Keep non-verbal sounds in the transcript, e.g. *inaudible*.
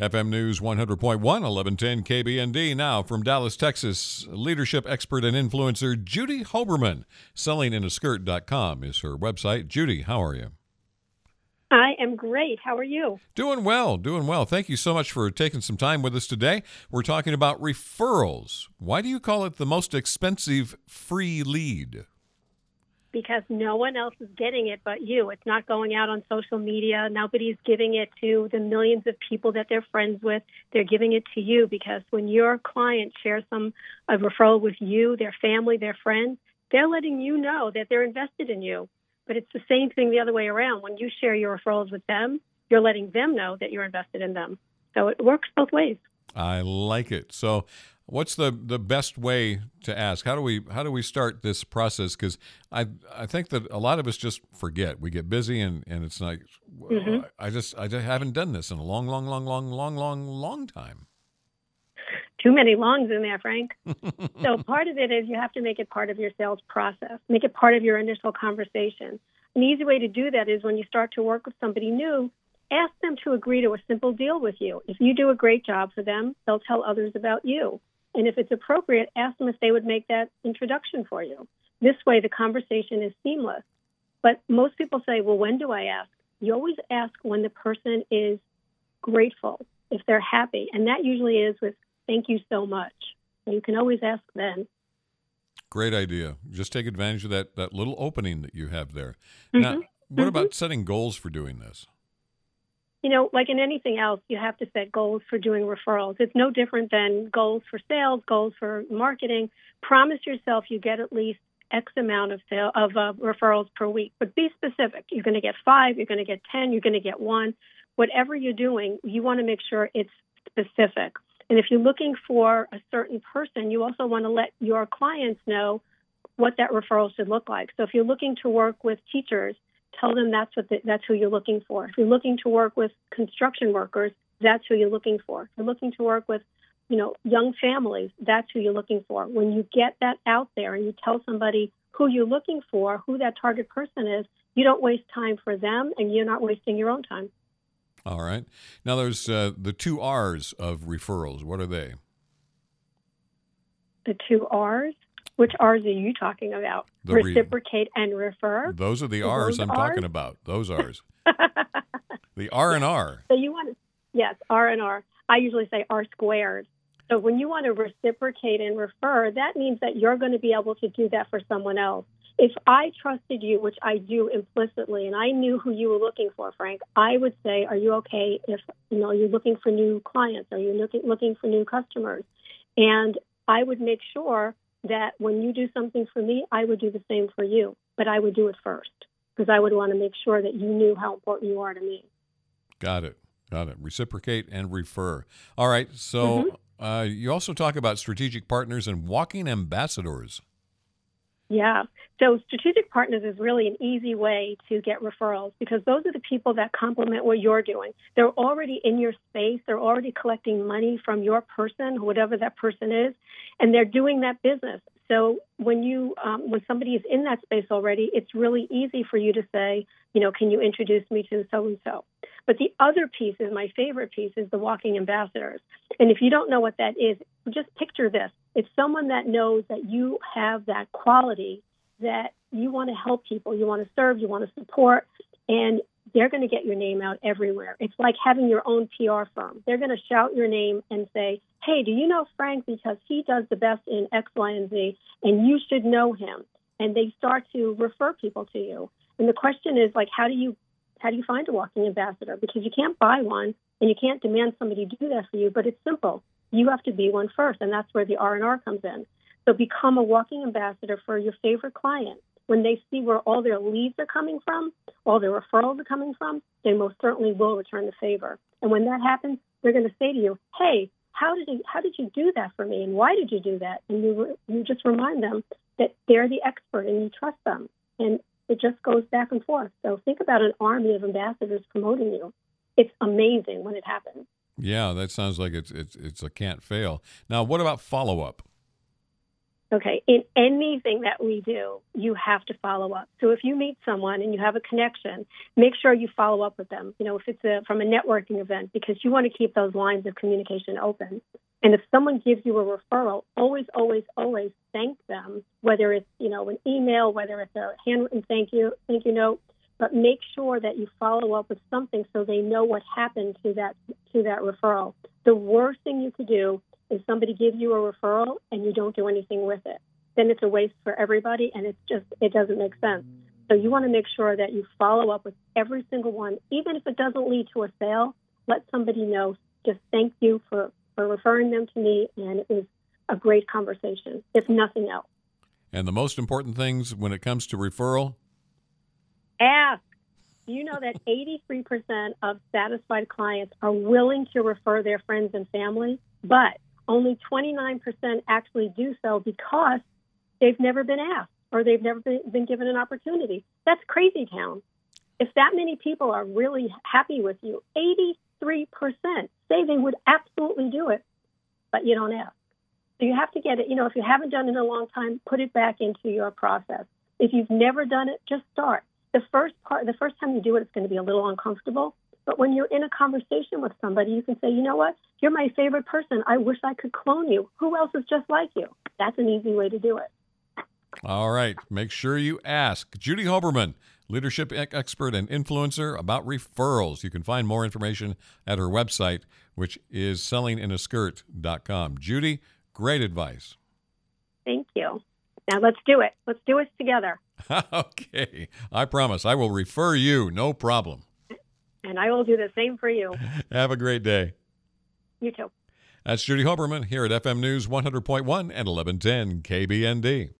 FM News 100.1, 1110 KBND. Now from Dallas, Texas, leadership expert and influencer Judy Hoberman. Sellinginaskirt.com is her website. Judy, how are you? I am great. How are you? Doing well, doing well. Thank you so much for taking some time with us today. We're talking about referrals. Why do you call it the most expensive free lead? Because no one else is getting it but you. It's not going out on social media. Nobody's giving it to the millions of people that they're friends with. They're giving it to you because when your client shares some a referral with you, their family, their friends, they're letting you know that they're invested in you. But it's the same thing the other way around. When you share your referrals with them, you're letting them know that you're invested in them. So it works both ways. I like it. So What's the, the best way to ask? How do we how do we start this process? Because I I think that a lot of us just forget. We get busy and, and it's like mm-hmm. I just I just haven't done this in a long long long long long long long time. Too many longs in there, Frank. *laughs* so part of it is you have to make it part of your sales process. Make it part of your initial conversation. An easy way to do that is when you start to work with somebody new, ask them to agree to a simple deal with you. If you do a great job for them, they'll tell others about you. And if it's appropriate, ask them if they would make that introduction for you. This way, the conversation is seamless. But most people say, well, when do I ask? You always ask when the person is grateful, if they're happy. And that usually is with, thank you so much. You can always ask then. Great idea. Just take advantage of that, that little opening that you have there. Mm-hmm. Now, what mm-hmm. about setting goals for doing this? You know, like in anything else, you have to set goals for doing referrals. It's no different than goals for sales, goals for marketing. Promise yourself you get at least X amount of sale, of uh, referrals per week, but be specific. You're going to get five, you're going to get 10, you're going to get one. Whatever you're doing, you want to make sure it's specific. And if you're looking for a certain person, you also want to let your clients know what that referral should look like. So if you're looking to work with teachers, tell them that's what the, that's who you're looking for. If you're looking to work with construction workers, that's who you're looking for. If you're looking to work with, you know, young families, that's who you're looking for. When you get that out there and you tell somebody who you're looking for, who that target person is, you don't waste time for them and you're not wasting your own time. All right. Now there's uh, the two R's of referrals. What are they? The two R's? Which R's are you talking about? The Reciprocate re- and refer. Those are the R's I'm R's? talking about. Those R's. *laughs* the R and R. So you want to, yes, R and R. I usually say R squared. So when you want to reciprocate and refer, that means that you're going to be able to do that for someone else. If I trusted you, which I do implicitly, and I knew who you were looking for, Frank, I would say, "Are you okay? If you know you're looking for new clients, are you looking looking for new customers?" And I would make sure that when you do something for me, I would do the same for you, but I would do it first because I would want to make sure that you knew how important you are to me. Got it. Got it. Reciprocate and refer. All right. So mm-hmm. uh, you also talk about strategic partners and walking ambassadors. Yeah. So strategic partners is really an easy way to get referrals because those are the people that complement what you're doing. They're already in your space. They're already collecting money from your person, whatever that person is, and they're doing that business. So when you um, when somebody is in that space already, it's really easy for you to say, you know, can you introduce me to so and so? But the other piece is my favorite piece is the walking ambassadors. And if you don't know what that is, just picture this. It's someone that knows that you have that quality that you want to help people, you want to serve, you want to support, and they're going to get your name out everywhere. It's like having your own PR firm. They're going to shout your name and say, Hey, do you know Frank? Because he does the best in X, Y, and Z, and you should know him. And they start to refer people to you. And the question is like, how do you how do you find a walking ambassador? Because you can't buy one and you can't demand somebody do that for you, but it's simple. You have to be one first, and that's where the R&R comes in. So become a walking ambassador for your favorite client. When they see where all their leads are coming from, all their referrals are coming from, they most certainly will return the favor. And when that happens, they're going to say to you, "Hey, how did you how did you do that for me, and why did you do that?" And you you just remind them that they're the expert and you trust them. And it just goes back and forth. So think about an army of ambassadors promoting you. It's amazing when it happens. Yeah, that sounds like it's it's it's a can't fail. Now, what about follow up? Okay, in anything that we do, you have to follow up. So if you meet someone and you have a connection, make sure you follow up with them. You know, if it's a, from a networking event, because you want to keep those lines of communication open. And if someone gives you a referral, always, always, always thank them, whether it's, you know, an email, whether it's a handwritten thank you, thank you note, but make sure that you follow up with something so they know what happened to that to that referral. The worst thing you could do is somebody give you a referral and you don't do anything with it. Then it's a waste for everybody and it's just it doesn't make sense. So you want to make sure that you follow up with every single one, even if it doesn't lead to a sale. Let somebody know. Just thank you for for referring them to me, and it was a great conversation, if nothing else. And the most important things when it comes to referral? Ask. You know that *laughs* 83% of satisfied clients are willing to refer their friends and family, but only 29% actually do so because they've never been asked or they've never been, been given an opportunity. That's crazy town. If that many people are really happy with you, 83% say they would absolutely do it, but you don't ask. So you have to get it, you know, if you haven't done it in a long time, put it back into your process. If you've never done it, just start. The first part, the first time you do it, it's going to be a little uncomfortable. But when you're in a conversation with somebody, you can say, you know what? You're my favorite person. I wish I could clone you. Who else is just like you? That's an easy way to do it. All right. Make sure you ask. Judy Hoberman, leadership expert and influencer about referrals. You can find more information at her website, which is sellinginaskirt.com. Judy, great advice. Thank you. Now let's do it. Let's do it together. *laughs* okay. I promise I will refer you. No problem. And I will do the same for you. *laughs* Have a great day. You too. That's Judy Hoberman here at FM News 100.1 and 1110 KBND.